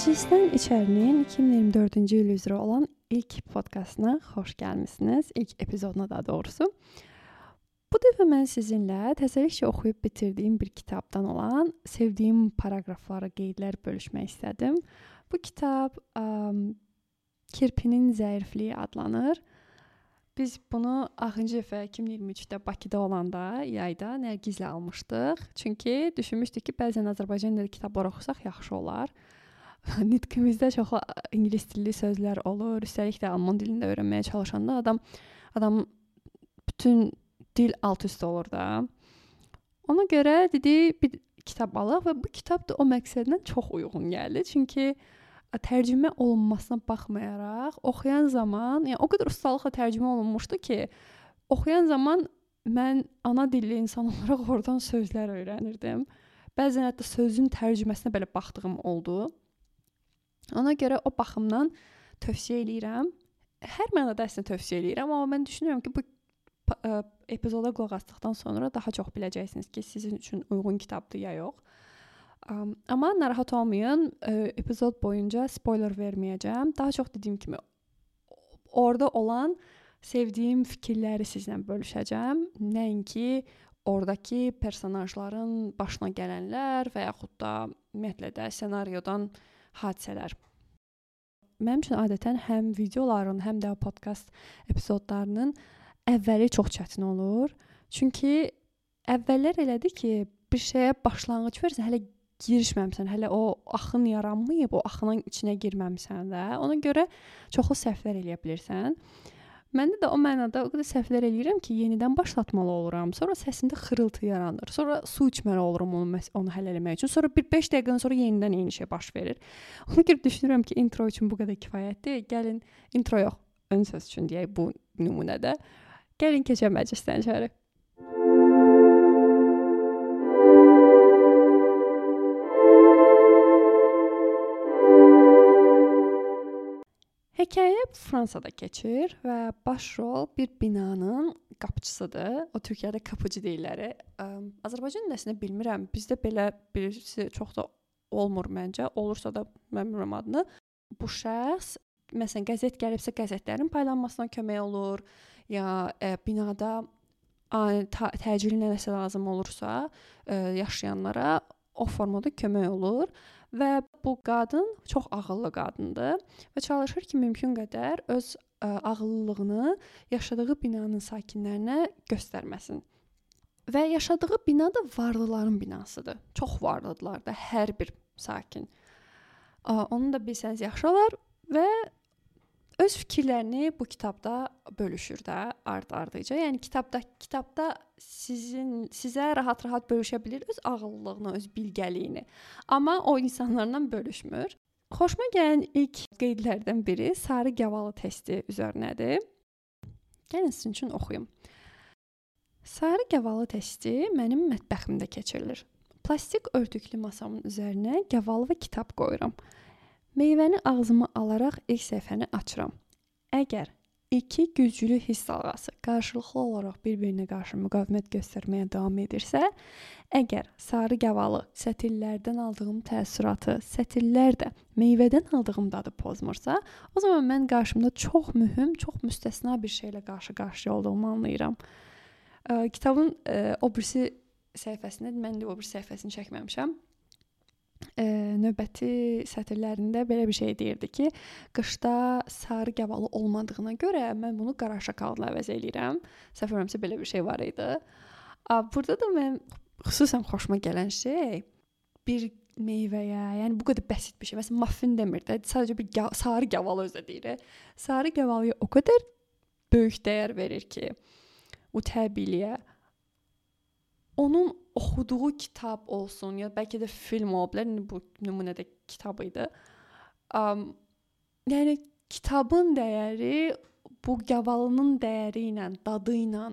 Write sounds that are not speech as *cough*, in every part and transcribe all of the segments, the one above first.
Məclisdən içərinin 2024-cü il üzrə olan ilk podkastına xoş gəlmisiniz. İlk epizoduna da doğrusu. Bu dəfə mən sizinlə təsəllikcə oxuyub bitirdiyim bir kitabdan olan sevdiyim paraqrafları, qeydlər bölüşmək istədim. Bu kitab ə, Kirpinin zəifliyi adlanır. Biz bunu axırıncı dəfə 2023-də Bakıda olanda yayda Nərgizlə almışdıq. Çünki düşünmüşdük ki, bəzən Azərbaycan dilli kitablar oxusaq yaxşı olar. *laughs* Nitqimizdə çox ingilis dilli sözlər olur. Üstəlik də alman dilində öyrənməyə çalışanda adam adam bütün dil alt üst olur da. Ona görə dedi bir kitab alaq və bu kitab da o məqsədlə çox uyğun gəldi. Çünki tərcümə olunmasına baxmayaraq oxuyan zaman, yəni o qədər ustalıqla tərcümə olunmuşdu ki, oxuyan zaman mən ana dilli insan *laughs* olaraq oradan sözlər öyrənirdim. Bəzən hətta sözün tərcüməsinə belə baxdığım oldu. Ona görə o baxımdan tövsiyə eləyirəm. Hər mənada əslində tövsiyə eləyirəm, amma mən düşünürəm ki, bu ə, epizoda qulaq asdıqdan sonra daha çox biləcəksiniz ki, sizin üçün uyğun kitabdır ya yox. Um, amma narahat olmayın, ə, epizod boyunca spoiler verməyəcəm. Daha çox dediyim kimi orada olan sevdiyim fikirləri sizlə bölüşəcəm. Nəinki oradakı personajların başına gələnlər və yaxud da ümumiyyətlə də ssenariodan hadisələr. Mənim üçün adətən həm videoların, həm də podkast epizodlarının əvvəli çox çətin olur. Çünki əvvəllər elədir ki, bir şeyə başlanğıc versən, hələ girişməmisən, hələ o axın yaranmayıb, o axının içinə girməmisən də. Ona görə çoxlu səhvlər eləyə bilirsən. Məndə də o mənada o qədər səhvlər eləyirəm ki, yenidən başlatmalı oluram. Sonra səsimdə xırıltı yaranır. Sonra su içməli oluram onu onu həll etmək üçün. Sonra bir 5 dəqiqədən sonra yenidən eyni şey baş verir. Ona görə düşünürəm ki, intro üçün bu qədər kifayətdir. Gəlin intro yox, ön söz üçün deyək bu nümunədə. Gəlin keçək məclisdən içəri. Hekayə Fransada keçir və baş rol bir binanın qapıçısıdır. O Türkiyədə qapıcı deyirlər. Azərbaycan dilində bilmirəm. Bizdə belə birisi çox da olmur məncə. Olursa da mən bilmirəm adını. Bu şəxs məsələn qəzet gəlibsə qəzetlərin paylanmasına kömək olur ya e, binada təcili nəsə lazım olursa, e, yaşayanlara o formada kömək olur və bu qadın çox ağıllı qadındır və çalışır ki, mümkün qədər öz ə, ağıllılığını yaşadığı binanın sakinlərinə göstərməsin. Və yaşadığı bina da varlıların binasıdır. Çox varlıdılar da hər bir sakin. Ə, onu da bilsəniz yaxşı olar və öz fikirlərini bu kitabda bölüşür də ard-ardıca. Yəni kitabda kitabda sizin sizə rahat-rahat bölüşə bilər öz ağıllılığını, öz bilgəliyini. Amma o insanlarla bölüşmür. Xoşuma gələn ilk qeydlərdən biri sarı gavalı testi üzərinədir. Gəlin sizin üçün oxuyum. Sarı gavalı testi mənim mətbəximdə keçirilir. Plastik örtüklü masamın üzərinə gavalı və kitab qoyuram. Meyvəni ağzıma alaraq ilk səhifəni açıram. Əgər iki güclü hiss dalğası qarşılıqlı olaraq bir-birinə qarşı müqavimət göstərməyə davam edirsə, əgər sarı gavalı sətirlərdən aldığım təəssüratı sətirlər də meyvədən aldığım dadı pozmursa, o zaman mən qarşımda çox mühüm, çox müstəsna bir şeylə qarşı-qarşıya olduğumu anlayıram. Ə, kitabın ə, o birisi səhifəsində mən də o bir səhifəsini çəkməmişəm e, növbəti sətirlərində belə bir şey deyirdi ki, qışda sarı gavalı olmadığına görə mən bunu qara şokoladla əvəz eləyirəm. Səhv eləmirəmsə belə bir şey var idi. Burada da mən xüsusən xoşuma gələn şey bir meyvəyə, yəni bu qədər bəsit bir şey. Məsələn, muffin demir də, sadəcə bir ga sarı gavalı özü deyir. Sarı gavalıya o qədər böyük dəyər verir ki, o təbiiliyə onun oxuduğu kitab olsun ya bəlkə də film ola bilər. İndi bu nümunədə kitab idi. Um, yəni kitabın dəyəri bu gavalının dəyəri ilə, dadı ilə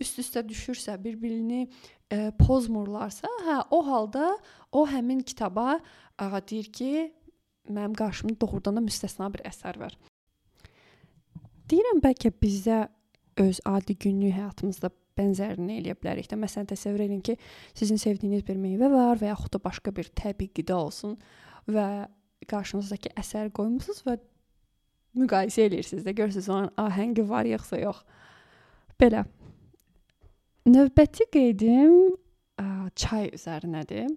üst-üstə düşürsə, bir-birini e, pozmurlarsa, hə, o halda o həmin kitaba ağa deyir ki, mənim qarşımda doğrudan da müstəsna bir əsər var. Deyirəm bəlkə bizdə öz adi günlük həyatımızda bənzərini eləyə bilərik də. Məsələn, təsəvvür edin ki, sizin sevdiyiniz bir meyvə var və yaxud da başqa bir təbii qida olsun və qarşınızdakı əsəri qoymusunuz və müqayisə edirsiniz də görürsüz onun ahəngi var yoxsa yox. Belə. Növbəti qeydim ə, çay üzərinədir.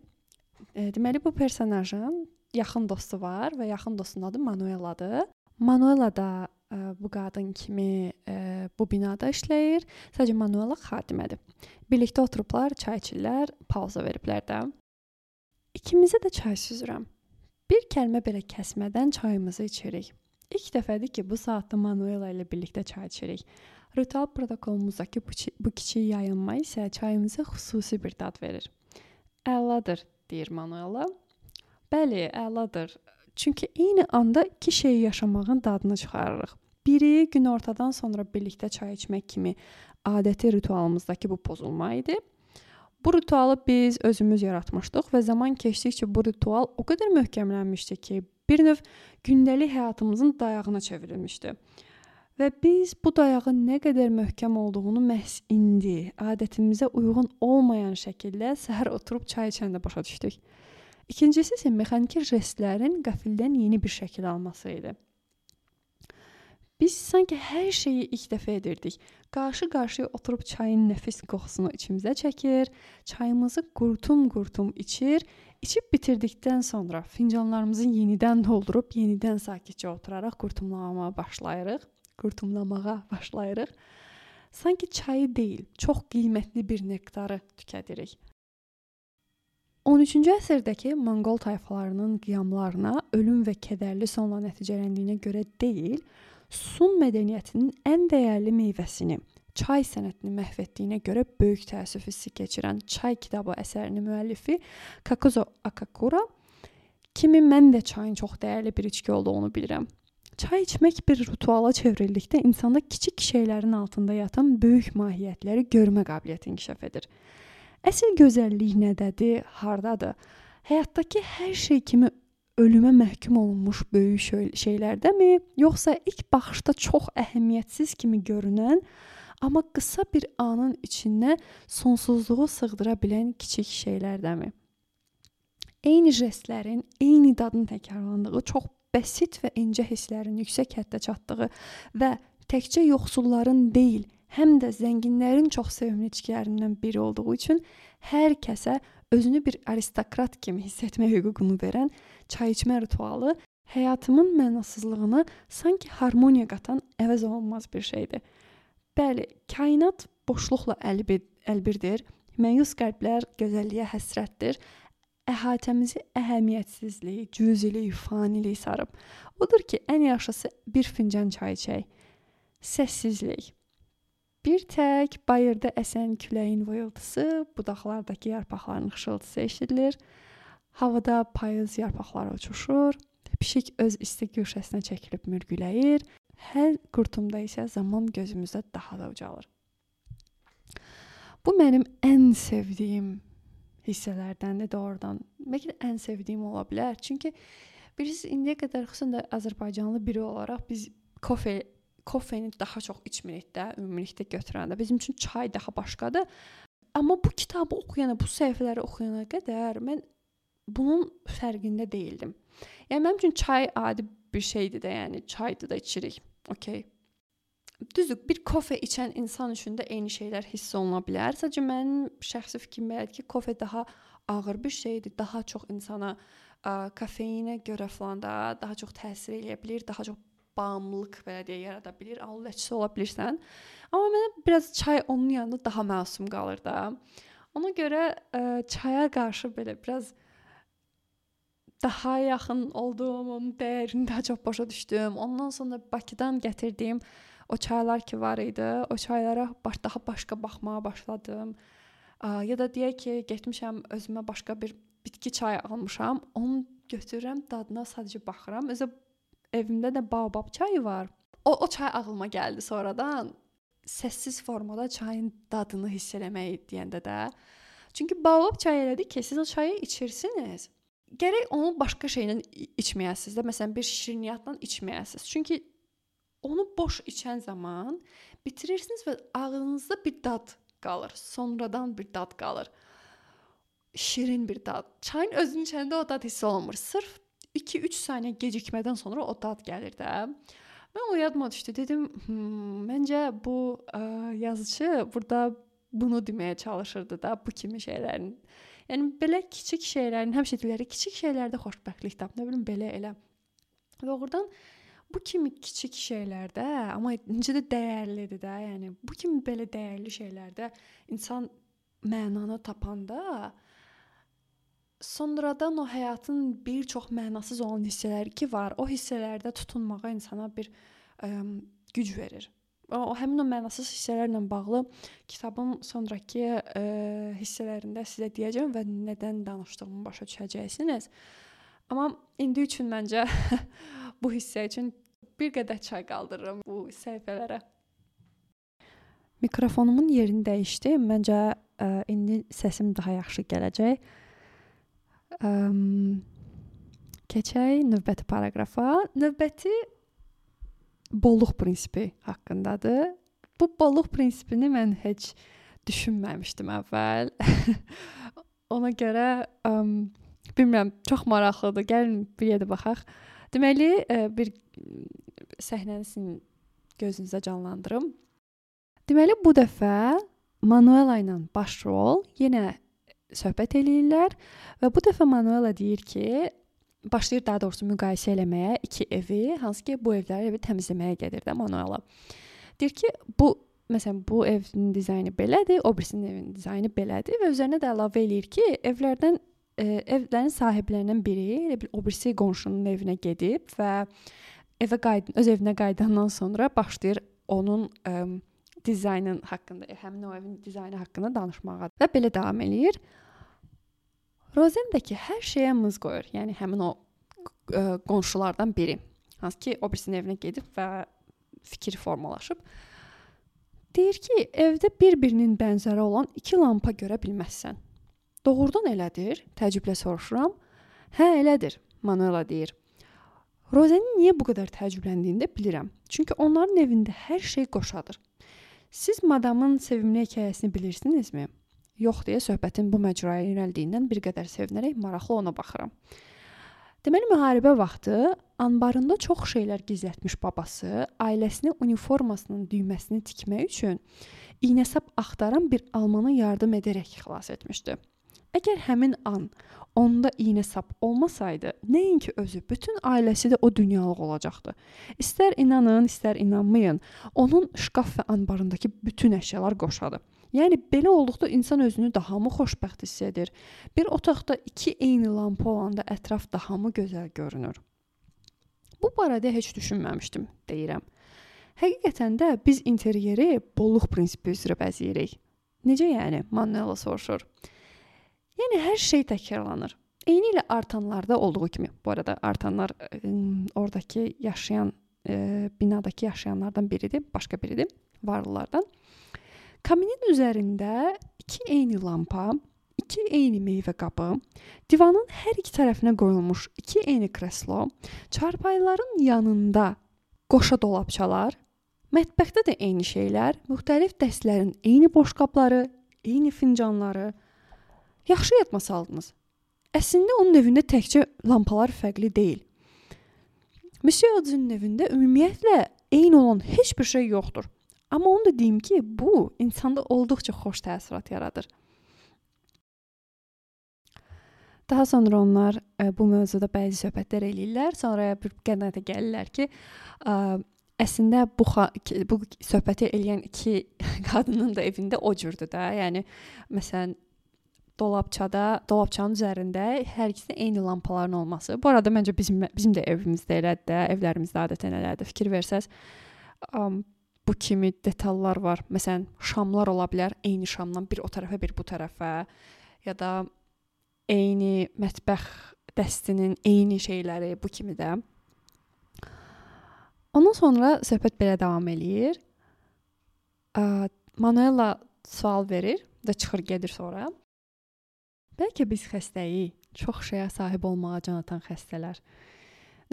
E, deməli bu personajın yaxın dostu var və yaxın dostunun adı Manueladır. Manuela da bu qadın kimi bu binada işləyir. Sadəcə Manuela xadimədir. Birlikdə oturublar, çay içirlər, pauza veriblər də. İkimizə də çay süzürəm. Bir kəlmə belə kəsmədən çayımızı içirik. İlk dəfədir ki, bu saatda Manuela ilə birlikdə çay içirik. Ritual protokolumuzdakı bu, bu kiçik yayınma isə çayımıza xüsusi bir dad verir. Əladır, deyir Manuela. Bəli, əladır. Çünki eyni anda iki şeyi yaşamağın dadını çıxarırıq. Biri günortadan sonra birlikdə çay içmək kimi adəti ritualımızdakı bu pozulma idi. Bu ritualı biz özümüz yaratmışdıq və zaman keçdikcə bu ritual o qədər möhkəmlənmişdi ki, bir növ gündəlik həyatımızın dayağına çevrilmişdi. Və biz bu dayağın nə qədər möhkəm olduğunu məhz indi adətimizə uyğun olmayan şəkildə səhər oturub çay içəndə başa düşdük. İkincisi isə mexaniki jestlərin qəfildən yeni bir şəkil alması idi. Biz sanki hər şeyi ilk dəfə edirdik. Qarşı-qarşıya oturub çayın nəfis qoxusunu içimizə çəkir, çayımızı qurtum-qurtum içir, İçib bitirdikdən sonra fincanlarımızı yenidən doldurub, yenidən sakitcə oturaraq qurtumlamağa başlayırıq. Qurtumlamağa başlayırıq. Sanki çayı deyil, çox qiymətli bir nektarı tükədirik. 13-cü əsrdəki Monqol tayfalarının qiyamlarına ölüm və kədərli sonla nəticələndiyinə görə deyil, Sun mədəniyyətinin ən dəyərli meyvəsini çay sənətini məhv etdiyinə görə böyük təəssüf hissi keçirən Çay kitabı əsərinin müəllifi Kakuzo Akakura kimi mən də çayın çox dəyərli bir içki olduğunu bilirəm. Çay içmək bir rituala çevrildikdə insanda kiçik şeylərin altında yatan böyük mahiyyətləri görmə qabiliyyəti inkişaf edir. Əsl gözəllik nədədir, hardadır? Həyatdakı hər şey kimi ölümə məhkum olunmuş böyük şeylərdəmi, yoxsa ilk baxışda çox əhəmiyyətsiz kimi görünən Amma qısa bir anın içinə sonsuzluğu sığdıra bilən kiçik şeylərdəmi? Eyni jestlərin, eyni dadın təkrarlandığı, çox bəsit və incə hisslərin yüksək həddə çatdığı və təkcə yoxsulların deyil, həm də zənginlərin çox sevimli içkilərindən biri olduğu üçün hər kəsə özünü bir aristokrat kimi hiss etmə hüququnu verən çay içmə ritualı həyatımın mənasızlığını sanki harmoniya qatan əvəz olunmaz bir şeydir. Bəli, kainat boşluqla əlbir, əlbirdir. Məyus qəlblər gözəlliyə həsrətdir. Əhatəmizi əhəmiyyətsizlik, cüzilik, fanilik sarıb. Odur ki, ən yaxşısı bir fincan çay içək. Səssizlik. Bir tək bayırda əsən küləyin vıyıltısı, budaqlardakı yarpaqların xışıltısı eşidilir. Havada payız yarpaqları uçuşur. Pişik öz isti güşəsinə çəkilib mürgüləyir. Hər qurtumda isə zaman gözümüzdə daha da ucalır. Bu mənim ən sevdiyim hissələrdəndir doğrudan. Bəlkə ən sevdiyim ola bilər. Çünki bilirsiniz indiyə qədər xüsusən də Azərbaycanlı biri olaraq biz kofe kofeni daha çox içmirik də, ümumilikdə götürəndə. Bizim üçün çay daha başqadır. Amma bu kitabı oxuyana, bu səhifələri oxuyana qədər mən bunun fərqində deyildim. Yəni mənim üçün çay adi bir şeydir də, yəni çaydı da içirik. Okay. Düzdür, bir kofe içən insan üçün də eyni şeylər hiss oluna bilər. Sadəcə mənim şəxsi fikrim belədir ki, kofe daha ağır bir şeydir. Daha çox insana ə, kofeinə görə falan da daha çox təsir edə bilər, daha çox bağımlılıq belə deyə yarada bilər, alləçisi ola bilirsən. Amma mənə biraz çay onun yanında daha məsum qalır da. Ona görə ə, çaya qarşı belə biraz daha yaxın olduğumun dəyərini daha çox başa düşdüm. Ondan sonra Bakıdan gətirdiyim o çaylar ki var idi, o çaylara baş daha başqa baxmağa başladım. Ya da deyək ki, getmişəm özümə başqa bir bitki çayı almışam, onu götürürəm, dadına sadəcə baxıram. Özə evimdə də baobab çayı var. O o çay ağlıma gəldi sonradan. Səssiz formada çayın dadını hiss eləmək deyəndə də. Çünki baobab çayı elədi ki, siz o çayı içirsiniz gərək onu başqa şeylə içməyəsiniz də. Məsələn, bir şirniyyatla içməyəsiniz. Çünki onu boş içən zaman bitirirsiniz və ağzınızda bir dad qalır. Sonradan bir dad qalır. Şirin bir dad. Çayın özünü içəndə o dad hiss olunmur. Sırf 2-3 saniyə gecikmədən sonra o dad gəlir də. Mən o yadıma düşdü. Dedim, hmm, məncə bu ə, yazıcı burada bunu deməyə çalışırdı da bu kimi şeylərin. Yəni belə kiçik şeylərin həmişə deyiləri kiçik şeylərdə xoşbəxtlik tap. Nə bilim belə elə. Və oradan bu kimi kiçik şeylərdə, amma necə də dəyərlidir də, yəni bu kimi belə dəyərli şeylərdə insan mənanı tapanda sonradan o həyatın bir çox mənasız olan hissələri ki var, o hissələrdə tutunmağa insana bir ə, güc verir. O, o həmin o mənasız hissələrlə bağlı kitabın sonrakı ə, hissələrində sizə deyəcəm və nədən danışdığımı başa düşəcəksiniz. Amma indi üçün məncə *laughs* bu hissə üçün bir qədər çay qaldırıram bu səhifələrə. Mikrofonumun yerini dəyişdim. Məncə ə, indi səsim daha yaxşı gələcək. Ə, keçək növbəti paraqrafa. Növbəti bolluq prinsipi haqqındadır. Bu bolluq prinsipini mən heç düşünməmişdim əvvəl. *laughs* Ona görə ə, bilmirəm, çox maraqlıdır. Gəlin bir yerdə baxaq. Deməli, ə, bir səhnəni sizin gözünüzə canlandırım. Deməli bu dəfə Manuela ilə baş rol yenə söhbət eləyirlər və bu dəfə Manuela deyir ki, başlayır daha doğrusu müqayisə eləməyə iki evi, hansı ki bu evləri evi təmizləməyə gedir də Manuela. Deyir ki, bu məsələn bu evin dizaynı belədir, o birisinin evinin dizaynı belədir və üzərinə də əlavə eləyir ki, evlərdən e, evlərin sahiblərindən biri, o birisi qonşunun evinə gedib və evə qayıd öz evinə qayıdandan sonra başlayır onun ə, dizaynın haqqında, e, həmin o evin dizaynı haqqında danışmağa və belə davam eləyir. Rozen də ki, hər şeyə mız qoyur. Yəni həmin o ə, qonşulardan biri. Hansı ki, o birisinin evinə gedib və fikir formalaşıb. Deyir ki, evdə bir-birinin bənzəri olan iki lampa görə bilməzsən. Doğrudan elədir? Təəccüblə soruşuram. Hə, elədir, Manuela deyir. Rozenin niyə bu qədər təəccübləndiyini də bilirəm. Çünki onların evində hər şey qoşadır. Siz madamın sevimli hekayəsini bilirsinizmi? Yox deyə söhbətin bu məcraya yönəldiyindən bir qədər sevinərək maraqlı ona baxıram. Deməli müharibə vaxtı anbarında çox şeylər gizlətmiş babası ailəsini uniformasının düyməsini tikmək üçün iynəsap axtaran bir almana yardım edərək xilas etmişdi. Əgər həmin an onda iynə sap olmasaydı, nəinki özü, bütün ailəsi də o dünyalıq olacaqdı. İstər inanın, istər inanmayın, onun şkaf və anbarındakı bütün əşyalar qoşadı. Yəni belə olduqda insan özünü daha mı xoşbəxt hiss edir? Bir otaqda iki eyni lampa olanda ətraf daha mı gözəl görünür? Bu barədə heç düşünməmişdim, deyirəm. Həqiqətən də biz interyeri bolluq prinsipi üzrə bəzəyirik. Necə yəni? Manuela soruşur. Yəni hər şey təkrarlanır. Eyni ilə artanlarda olduğu kimi. Bu arada artanlar ə, oradakı yaşayan ə, binadakı yaşayanlardan biridir, başqa biridir, varlılardan. Kaminin üzərində iki eyni lampa, iki eyni meyvə qabı, divanın hər iki tərəfinə qoyulmuş iki eyni kreslo, çarpayıların yanında qoşa dolabçalar, mətbəxdə də eyni şeylər, müxtəlif dəstlərin eyni boşqabları, eyni fincanları, Yaxşı yadıma saldınız. Əslində onun evində təkcə lampalar fərqli deyil. Monsieur Adjun evində ümumiyyətlə eyni olan heç bir şey yoxdur. Amma onu da deyim ki, bu insanda olduqca xoş təəssürat yaradır. Daha sonra onlar ə, e, bu mövzuda bəzi söhbətlər eləyirlər. Sonra bir qənaətə gəlirlər ki, ə, əslində bu bu söhbəti eləyən iki *laughs* qadının da evində o cürdür də. Yəni məsələn dolabçada, dolabçanın üzərində hər ikisində eyni lampaların olması. Bu arada məncə bizim bizim də evimizdə elədir də, evlərimizdə adətən elədir. Fikir versəz, um, bu kimi detallar var. Məsələn, şamlar ola bilər, eyni şamdan bir o tərəfə, bir bu tərəfə ya da eyni mətbəx dəstinin eyni şeyləri bu kimi də. Ondan sonra söhbət belə davam eləyir. Manuela sual verir və çıxır gedir sonra. Bəlkə biz xəstəyik, çox şeyə sahib olmağa can atan xəstələr.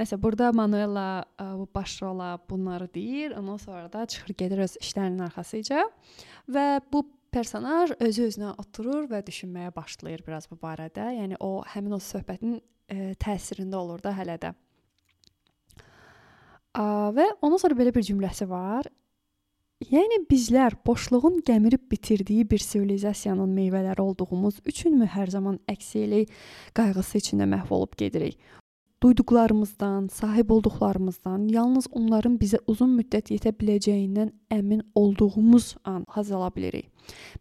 Nəsə burada Manuela ə, bu baş rola bunları deyir, ondan sonra da çıxır gedir öz işlərinin arxasıca və bu personaj özü-özünə oturur və düşünməyə başlayır biraz bu barədə. Yəni o həmin o söhbətin ə, təsirində olur da hələ də. A, və ondan sonra belə bir cümləsi var. Yəni bizlər boşluğun gəmirib bitirdiyi bir sivilizasiyanın meyvələri olduğumuz üçünmü hər zaman əksiyəli qayğısı içində məhv olub gedirik? Duyduqlarımızdan, sahib olduqlarımızdan, yalnız onların bizə uzun müddət yetə biləcəyindən əmin olduğumuz an haz ala bilirik.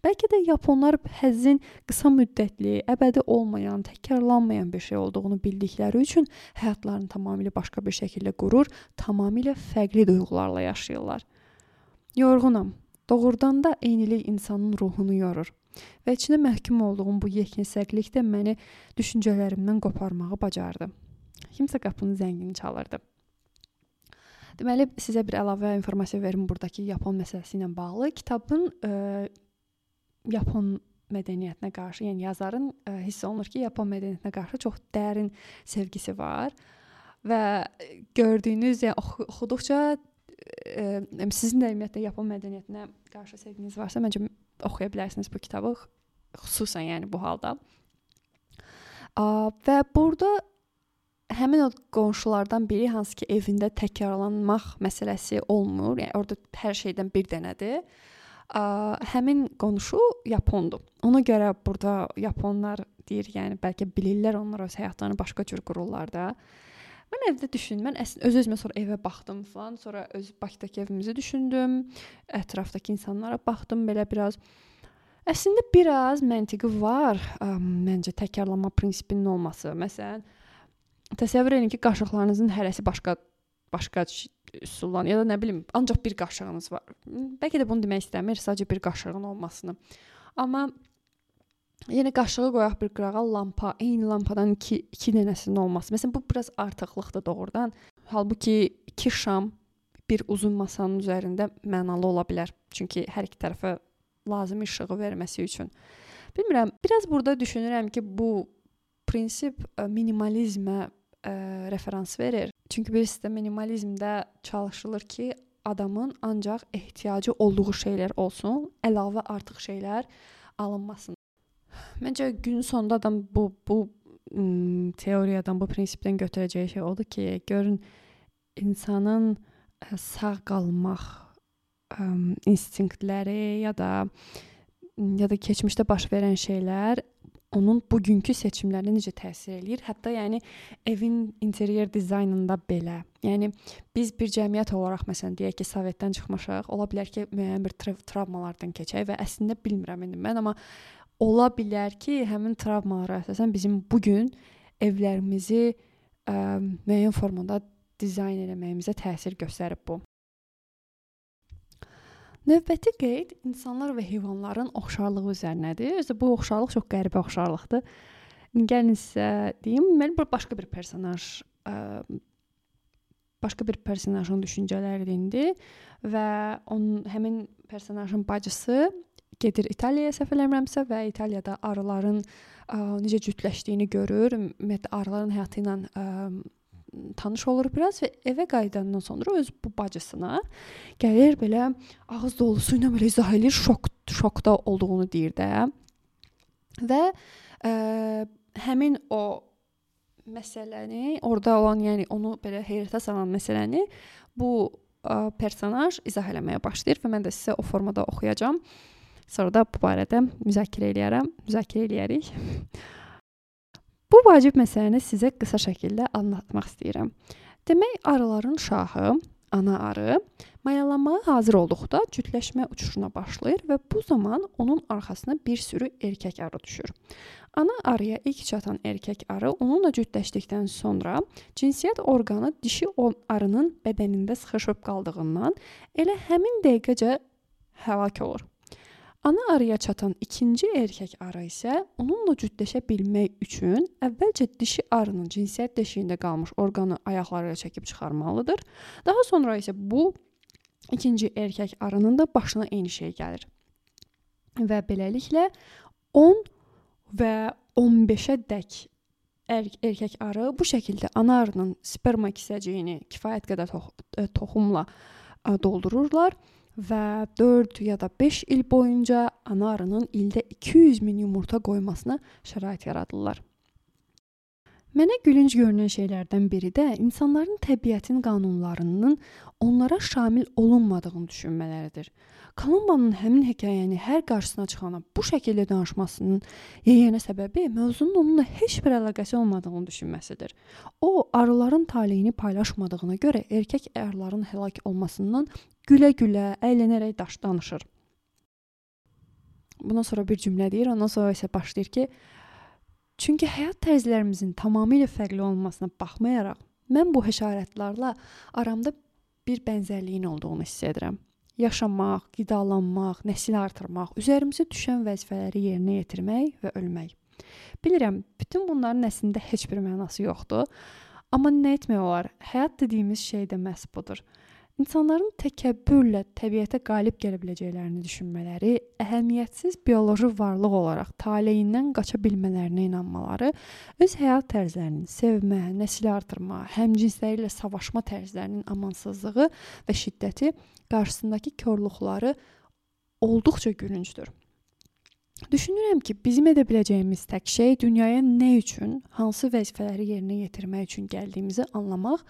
Bəlkə də yaponlar həzzin qısa müddətli, əbədi olmayan, təkrarlanmayan bir şey olduğunu bildikləri üçün həyatlarını tamamilə başqa bir şəkildə qurur, tamamilə fərqli duyğularla yaşayırlar. Yorğunam. Doğrudan da eynilik insanın ruhunu yorur. Və içində məhkum olduğum bu yeknəsəklik də məni düşüncələrimdən qoparmağı bacardı. Kimsə qapının zəngini çalırdı. Deməli, sizə bir əlavə informasiya verim burdakı Yapon məsələsi ilə bağlı. Kitabın ə, e, Yapon mədəniyyətinə qarşı, yəni yazarın ə, e, hiss olunur ki, Yapon mədəniyyətinə qarşı çox dərin sevgisi var və gördüyünüz, yəni oxu oxuduqca ə, e, sizin də ümumiyyətlə Yapon mədəniyyətinə qarşı sevginiz varsa, məncə oxuya bilərsiniz bu kitabı, xüsusən yəni bu halda. A, və burada həmin o qonşulardan biri hansı ki evində təkrarlanmaq məsələsi olmur. Yəni orada hər şeydən bir dənədir. Ə, həmin qonşu yapondur. Ona görə burada yaponlar deyir, yəni bəlkə bilirlər onlar öz həyatlarını başqa cür qururlar da. Mən evdə düşün, mən əslində öz-özümə sonra evə baxdım falan, sonra öz Bakıdakı evimizi düşündüm, ətrafdakı insanlara baxdım belə biraz. Əslində biraz məntiqi var, ə, məncə təkrarlanma prinsipinin olması. Məsələn, Təsəvvür edin ki, qaşıqlarınızın hərəsi başqa başqa üsullan ya da nə bilim, ancaq bir qaşığınız var. Bəlkə də bunu demək istəmir, sadəcə bir qaşığın olmasını. Amma yenə qaşığı qoyaq bir qırağa lampa, eyni lampadan 2 2 dənəsinin olması. Məsələn, bu biraz artıqlıqdır doğrudan. Halbuki 2 şam bir uzun masanın üzərində mənalı ola bilər. Çünki hər iki tərəfə lazımi işığı verməsi üçün. Bilmirəm, biraz burada düşünürəm ki, bu prinsip minimalizmə ə, referans verir. Çünki bilirsinizdə minimalizmdə çalışılır ki, adamın ancaq ehtiyacı olduğu şeylər olsun, əlavə artıq şeylər alınmasın. Məncə gün sonunda adam bu bu ım, teoriyadan, bu prinsipdən götürəcəyi şey odur ki, görün insanın ə, sağ qalmaq ə, instinktləri ya da ya da keçmişdə baş verən şeylər onun bugünkü seçimlərinə necə təsir eləyir? Hətta yəni evin interyer dizaynında belə. Yəni biz bir cəmiyyət olaraq məsələn deyək ki, Sovetdən çıxmışıq, ola bilər ki, müəyyən bir tra travmalardan keçək və əslində bilmirəm indi mən, amma ola bilər ki, həmin travmalara əsasən bizim bu gün evlərimizi ə, müəyyən formada dizayn etməyimizə təsir göstərib bu. Növbəti qeyd insanlar və heyvanların oxşarlığı üzərinədir. Özü bu oxşarlıq çox qəribə oxşarlıqdır. Gəlin sizə deyim, mən bu başqa bir personaj ə, başqa bir personajın düşüncələridir və onun həmin personajın bacısı gedir İtaliyaya səhv eləmirəmsə və İtaliyada arıların ə, necə cütləşdiyini görür. Ümumiyyətlə arıların həyatı ilə ə, tanış olur biraz və evə qayıdandan sonra öz bu bacısına gəlir belə ağız dolusu ilə belə izah edir, şok şokda olduğunu deyir də. Və ə, həmin o məsələni, orada olan, yəni onu belə heyrətə salan məsələni bu ə, personaj izah eləməyə başlayır və mən də sizə o formada oxuyacağam. Sonra da bu barədə müzakirə eləyərəm, müzakirə eləyərik. Bu vacib məsələni sizə qısa şəkildə anlatmaq istəyirəm. Demək, arıların şahı, ana arı, mayalanmağa hazır olduqda cütləşmə uçuşuna başlayır və bu zaman onun arxasına bir sürü erkək arı düşür. Ana arıya ilk çatan erkək arı onunla cütləşdikdən sonra cinsiyyət orqanı dişi arının bədənində sıxışıb qaldığından elə həmin dəqiqəcə həlak olur. Ana arıya çatan ikinci erkək arı isə onunla cütləşə bilmək üçün əvvəlcə dişi arının cinsiyyət deşiyində qalmış orqanı ayaqları ilə çəkib çıxarmalıdır. Daha sonra isə bu ikinci erkək arının da başına eyni şey gəlir. Və beləliklə 10 və 15-ə dək er erkək arı bu şəkildə ana arının sperma kisəciyini kifayət qədər tox toxumla doldururlar və 4 ya da 5 il boyunca ana arının ildə 200 min yumurta qoymasına şərait yaradırlar. Mənə gülünc görünən şeylərdən biri də insanların təbiətin qanunlarının onlara şamil olunmadığını düşünmələridir. Kolumbanın həmin hekayəni hər qarşısına çıxana bu şəkildə danışmasının yeganə səbəbi mövzunun onunla heç bir əlaqəsi olmadığını düşünməsidir. O, arıların taleyini paylaşmadığına görə erkək arıların həlak olmasından gülə-gülə, əylənərək danışır. Bundan sonra bir cümlə deyir, ondan sonra isə başlayır ki, çünki həyat tərzlərimizin tamamilə fərqli olmasına baxmayaraq, mən bu həşaratlarla aramda bir bənzərliyin olduğunu hiss edirəm. Yaşamaq, qidalanmaq, nəsil artırmaq, üzərimizə düşən vəzifələri yerinə yetirmək və ölmək. Bilirəm, bütün bunların əslində heç bir mənası yoxdur. Amma nə etmək olar? Həyat dediyimiz şey də məhz budur. İnsanların təkəbbürlə təbiətə qalib gələ biləcəklərini düşünmələri, əhəmiyyətsiz bioloji varlıq olaraq taleyindən qaça bilmələrinə inanmaları, öz həyat tərzlərinin sevmə, nəsil artırma, həmcinsləri ilə savaşma tərzlərinin amansızlığı və şiddəti qarşısındakı korluqları olduqca gülüncdür. Düşünürəm ki, bizim edə biləcəyimiz tək şey dünyaya nə üçün, hansı vəzifələri yerinə yetirmək üçün gəldiyimizi anlamaq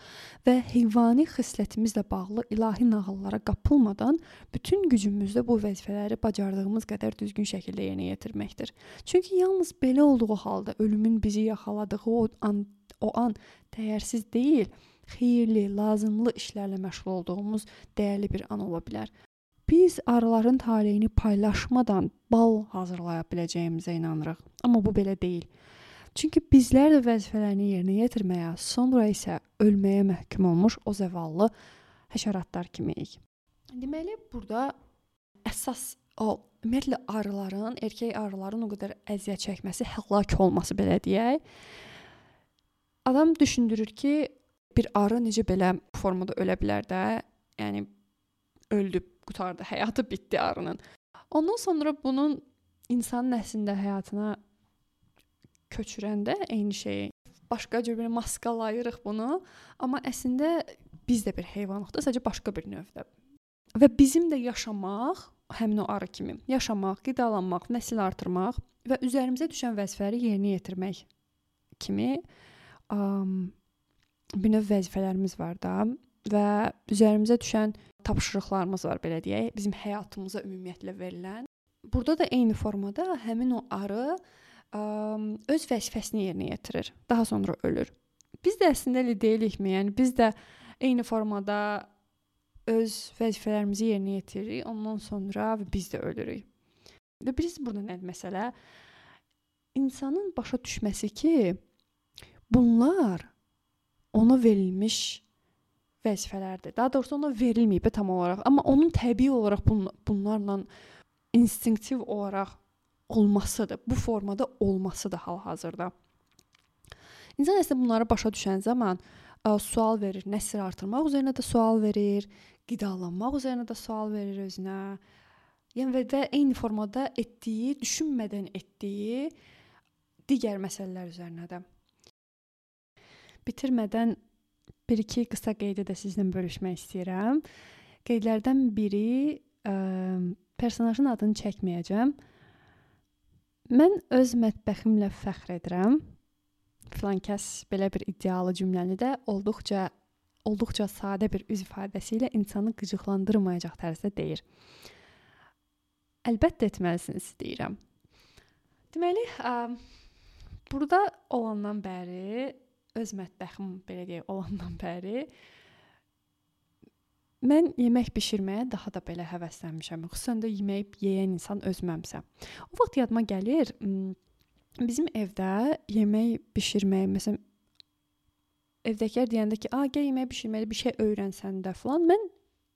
və heyvani xislətimizlə bağlı ilahi nağıllara qapılmadan bütün gücümüzlə bu vəzifələri bacardığımız qədər düzgün şəkildə yerinə yetirməkdir. Çünki yalnız belə olduğu halda ölümün bizi yaxaladığı o an, o an dəyərsiz deyil, xeyirli, lazımlı işlərlə məşğul olduğumuz dəyərli bir an ola bilər biz arıların taleyini paylaşmadan bal hazırlaya biləcəyimizə inanırıq. Amma bu belə deyil. Çünki bizlər də vəzifələrini yerinə yetirməyə, sonra isə ölməyə məhkum olmuş o zavallı həşəratlar kimiyik. Deməli, burada əsas o ümumiyyətlə arıların, erkək arıların o qədər əziyyət çəkməsi, həlak olması belə deyək. Adam düşündürür ki, bir arı necə belə formada ölə bilər də? Yəni öldü, qutardı, həyatı bitdi arının. Ondan sonra bunun insan nəslində həyatına köçürəndə eyni şeyi başqa cür bir maskalayırıq bunu, amma əslində biz də bir heyvanlıqdır, sadəcə başqa bir növdə. Və bizim də yaşamaq, həmin o arı kimi, yaşamaq, qidalanmaq, nəsil artırmaq və üzərimizə düşən vəzifələri yerinə yetirmək kimi um, bir növ vəzifələrimiz var da və üzərimizə düşən tapşırıqlarımız var belə deyək, bizim həyatımıza ümumiyyətlə verilən. Burada da eyni formada həmin o arı ə, öz vəzifəsini yerinə yetirir. Daha sonra ölür. Biz də əslində elə deyilikmi? Yəni biz də eyni formada öz vəzifələrimizi yerinə yetiririk, ondan sonra biz də ölürük. Və bilirsiniz burada nədir məsələ? İnsanın başa düşməsi ki, bunlar ona verilmiş vəzifələrdir. Daha doğrusu ona verilməyib tam olaraq, amma onun təbii olaraq bun bunlarla instinktiv olaraq olmasıdır. Bu formada olmasıdır hal-hazırda. İnsan əslində bunları başa düşən zaman ə, sual verir, nəsil artırmaq üzərinə də sual verir, qidalanmaq üzərinə də sual verir özünə. Yəni və də eyni formada etdiyi, düşünmədən etdiyi digər məsələlər üzərinə də. Bitirmədən bir-iki qısa qeydi də sizlə bölüşmək istəyirəm. Qeydlərdən biri ə, personajın adını çəkməyəcəm. Mən öz mətbəximlə fəxr edirəm. Filan kəs belə bir iddialı cümləni də olduqca olduqca sadə bir üz ifadəsi ilə insanı qıcıqlandırmayacaq tərzdə deyir. Əlbəttə etməlisiniz deyirəm. Deməli, ə, burada olandan bəri öz mətbəxim belə deyək olandan bəri mən yemək bişirməyə daha da belə həvəslənmişəm. Xüsusən də yemək yeyən insan özməmsə. O vaxt yadıma gəlir, bizim evdə yemək bişirmək, məsələn evdəkilər deyəndə ki, "A, gəl yemək bişirməyə bir şey öyrənsən də" falan, mən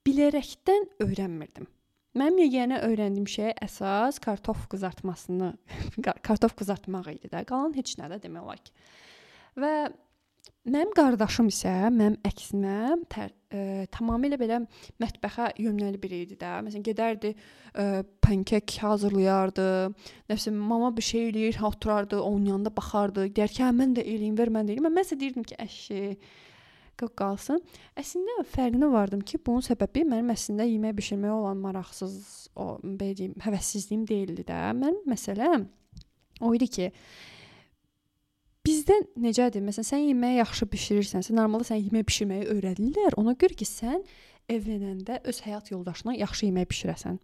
bilərəkdən öyrənmirdim. Mənim yeganə öyrəndiyim şey əsas kartof qızartmasını, *laughs* kartof qızartmaq idi də. Qalan heç nə də demək olar ki. Və Mənim qardaşım isə mənim əksinə tər, ə, e, tamamilə belə mətbəxə yönəli biri idi də. Məsələn, gedərdi, ə, e, pankek hazırlayardı. Nəsə mama bir şey eləyir, oturardı, onun yanında baxardı. Deyər ki, hə mən də eləyim, ver mən də eləyim. Mən isə deyirdim ki, əşi qalsın. Əslində fərqinə vardım ki, bunun səbəbi mənim əslində yemək bişirməyə olan maraqsız, o belə deyim, həvəssizliyim deyildi də. Mənim məsələm o idi ki, bizdə necədir? Məsələn, sən yeməyi yaxşı bişirirsənsə, normalda sən yemək bişirməyi öyrədirlər. Ona görə ki, sən evlənəndə öz həyat yoldaşına yaxşı yemək bişirəsən.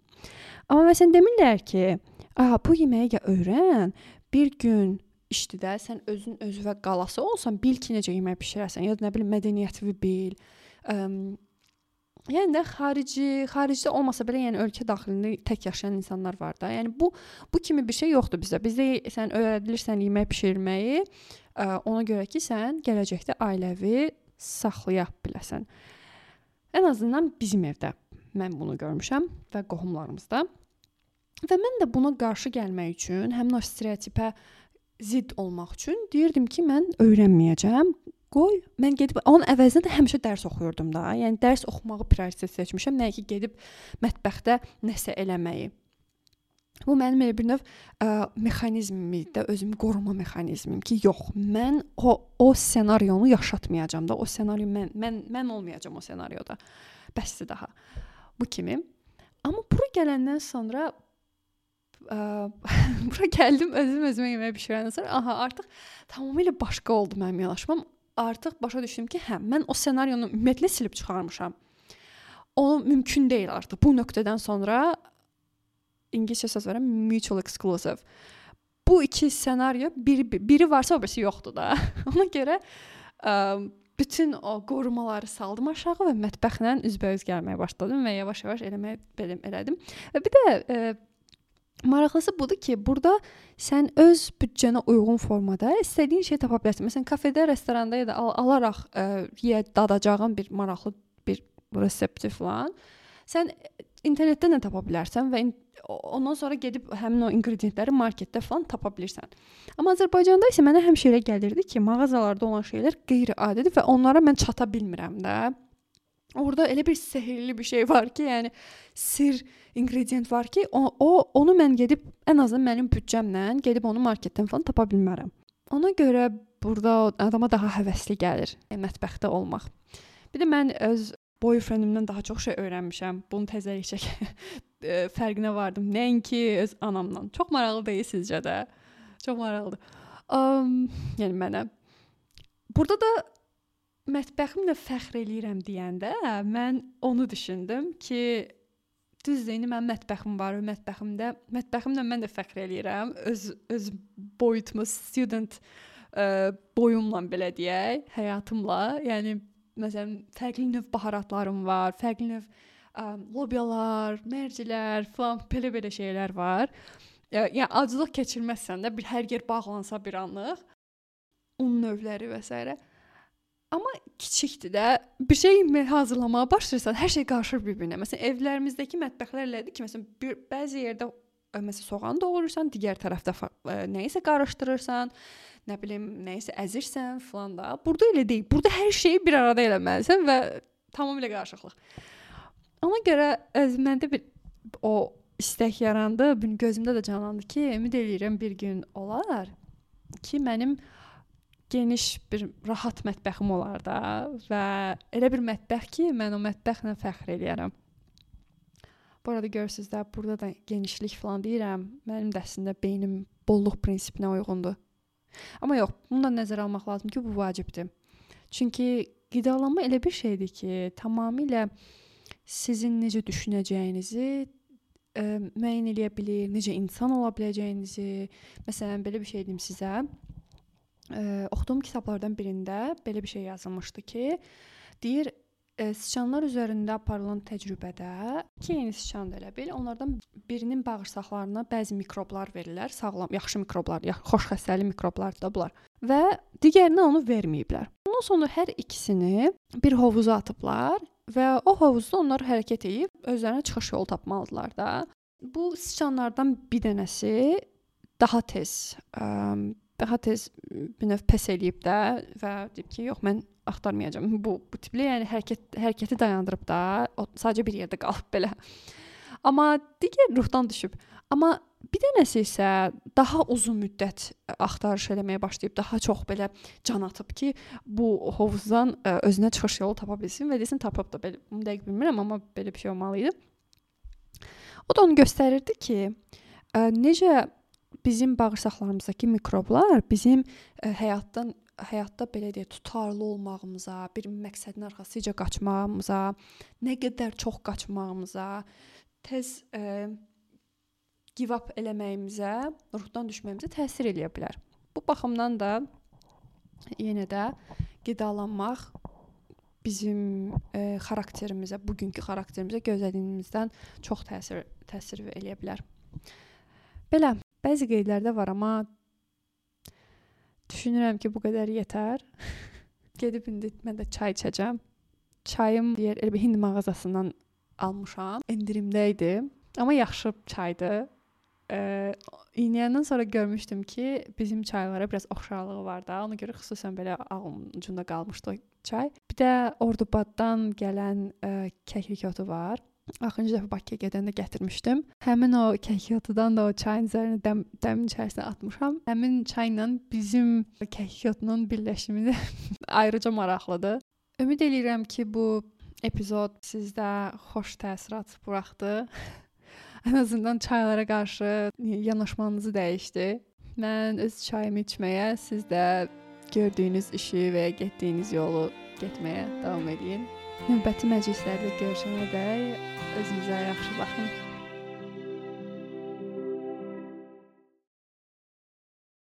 Amma məsələn demirlər ki, "A, bu yeməyi ya öyrən, bir gün işdə sən özün özünə qalası olsan, bil ki, necə yemək bişirəsən, ya da nə bilim mədəniyyətini bil." Əm, yəni də xarici, xaricdə olmasa belə, yəni ölkə daxilində tək yaşayan insanlar var da. Yəni bu bu kimi bir şey yoxdur bizdə. Bizdə sən öyrədilirsən yemək bişirməyi, ə, ona görə ki, sən gələcəkdə ailəvi saxlaya biləsən. Ən azından bizim evdə mən bunu görmüşəm və qohumlarımızda. Və mən də buna qarşı gəlmək üçün, həmin o stereotipə zidd olmaq üçün deyirdim ki, mən öyrənməyəcəm. Qoy, mən gedib onun əvəzinə də həmişə dərs oxuyurdum da. Yəni dərs oxumağı prioritet seçmişəm, nəinki gedib mətbəxdə nəsə eləməyi. Bu mənim elə bir növ ə, mexanizmimdir, özümü qoruma mexanizmim ki, yox, mən o o ssenarionu yaşatmayacağam da. O ssenari mən mən mən olmayacağam o ssenarioda. Bəsdir daha. Bu kimi. Amma bura gələndən sonra ə, *laughs* bura gəldim, özüm özümə yemək bişirəndən sonra, aha, artıq tamamilə başqa oldu mənim yanaşmam. Artıq başa düşdüm ki, hə, mən o ssenarionu ümumiyyətlə silib çıxarmışam. O mümkün deyil artıq. Bu nöqtədən sonra ingiliscə söz verirəm, mutual exclusive. Bu iki ssenariyo biri biri varsa o birisi yoxdur da. *laughs* Ona görə ə, bütün o qorumaları saldım aşağı və mətbəxlə üzbəüz gəlməyə başladım və yavaş-yavaş eləməyə belə elədim. Və bir də ə, Maraqlısı budur ki, burada sən öz büdcənə uyğun formada istədiyin şeyi tapa bilərsən. Məsələn, kafedə, restoranda ya da al alaraq ə, yeyə dadacağın bir maraqlı bir resepti falan sən internetdən də tapa bilərsən və ondan sonra gedib həmin o inqrediyentləri marketdə falan tapa bilirsən. Amma Azərbaycanda isə mənə həmişə elə gəlirdi ki, mağazalarda olan şeylər qeyri-adidir və onlara mən çata bilmirəm də. Orda elə bir sehrli bir şey var ki, yəni sir ingredient var ki, o, o onu mən gedib ən azından mənim büdcəmlə gedib onu marketdən falan tapa bilmərəm. Ona görə burada adama daha həvəsli gəlir mətbəxdə olmaq. Bir də mən öz boyfriendimdən daha çox şey öyrənmişəm. Bunu təzəlikcə *laughs* fərqinə vardım. Nəinki öz anamdan. Çox maraqlı deyil sizcə də? Çox maraqlıdır. Um, yəni mənə Burada da mətbəximlə fəxr eləyirəm deyəndə mən onu düşündüm ki, düzdür, indi mənim mətbəxim var, mətbəximdə, mətbəximlə mən də fəxr eləyirəm. Öz öz boyutumu, student ə, boyumla belə deyək, həyatımla. Yəni məsələn, fərqli növ baharatlarım var, fərqli növ ə, lobyalar, mərcilər, falan belə-belə şeylər var. Yəni aclıq keçirməzsən də bir hər yer bağlansa bir anlıq un növləri və s. Amma kiçikdir də. Bir şey hazırlamağa başlayırsan, hər şey qarışır bir-birinə. Məsələn, evlərimizdəki mətbəxlər elədir ki, məsələn, bir bəzi yerdə məsələn soğan doğrayırsan, digər tərəfdə ə, nə isə qarışdırırsan nə bilim, nə isə əzirsən falan da. Burada elə deyil. Burada hər şeyi bir arada eləməlisən və tamamilə qarışıqlıq. Ona görə öz məndə bir o istək yarandı, bir gözümdə də canlandı ki, ümid eləyirəm bir gün olar ki, mənim geniş bir rahat mətbəxim olar da və elə bir mətbəx ki, mən o mətbəxlə fəxr eləyərəm. Bu arada görürsüz də, burada da genişlik falan deyirəm. Mənim də əslində beynim bolluq prinsipinə uyğundur. Amma yox, bunu da nəzərə almaq lazım ki, bu vacibdir. Çünki qidalanma elə bir şeydir ki, tamamilə sizin necə düşünəcəyinizi ə, müəyyən eləyə bilər, necə insan ola biləcəyinizi. Məsələn, belə bir şey deyim sizə. Ə, oxuduğum kitablardan birində belə bir şey yazılmışdı ki, deyir e, siçanlar üzərində aparılan təcrübədə iki yeni siçan da elə bil, onlardan birinin bağırsaqlarına bəzi mikroblar verirlər, sağlam, yaxşı mikroblar, ya xoş xəstəli mikroblar da bunlar. Və digərinə onu verməyiblər. Ondan sonra hər ikisini bir hovuza atıblar və o hovuzda onlar hərəkət edib özlərinə çıxış yolu tapmalıdılar da. Bu siçanlardan bir dənəsi daha tez ə, tez bir növ pes eləyib də və deyib ki, yox mən axtarmayacağam. Bu bu tipli yəni hərəkət hərəkəti dayandırıb da, o sadəcə bir yerdə qalıb belə. Amma digər ruhdan düşüb. Amma bir dənəsi isə daha uzun müddət axtarış eləməyə başlayıb, daha çox belə can atıb ki, bu hovuzdan ə, özünə çıxış yolu tapa bilsin və desin tapıb da belə bunu dəqiq bilmirəm, amma belə bir şey olmalı idi. O da onu göstərirdi ki, ə, necə bizim bağırsaqlarımızdakı mikroblar bizim ə, həyatdan həyatda belə deyə tutarlı olmağımıza, bir məqsədin arxasınca qaçmağımıza, nə qədər çox qaçmağımıza, tez ə, give up eləməyimizə, ruhdan düşməyimizə təsir eləyə bilər. Bu baxımdan da yenə də qidalanmaq bizim e, xarakterimizə, bugünkü xarakterimizə gözlədiyimizdən çox təsir təsir eləyə bilər. Belə bəzi qeydlər də var, amma düşünürəm ki, bu qədər yetər. *laughs* Gedib indi mən də çay içəcəm. Çayım deyir, elə bir hind mağazasından almışam. Endirimdə idi. Amma yaxşı çaydır. Ə, iynəyəndən sonra görmüşdüm ki, bizim çaylara biraz oxşarlığı var da. Ona görə xüsusən belə ağlımın ucunda qalmışdı o çay. Bir də Ordubaddan gələn ə, kəklik otu var. Axırıncı dəfə Bakıya gedəndə gətirmişdim. Həmin o kəklik otudan da o çayın üzərinə dəm, dəmin içərisinə atmışam. Həmin çayla bizim kəklik otunun birləşimi də *laughs* ayrıca maraqlıdır. Ümid eləyirəm ki, bu epizod sizdə xoş təəssürat buraxdı. *laughs* ən azından çaylara qarşı yanaşmanızı dəyişdi. Mən öz çayımı içməyə, siz də gördüyünüz işi və ya getdiyiniz yolu getməyə davam edin. Növbəti məclislərdə görüşənədək es sehr Sachen.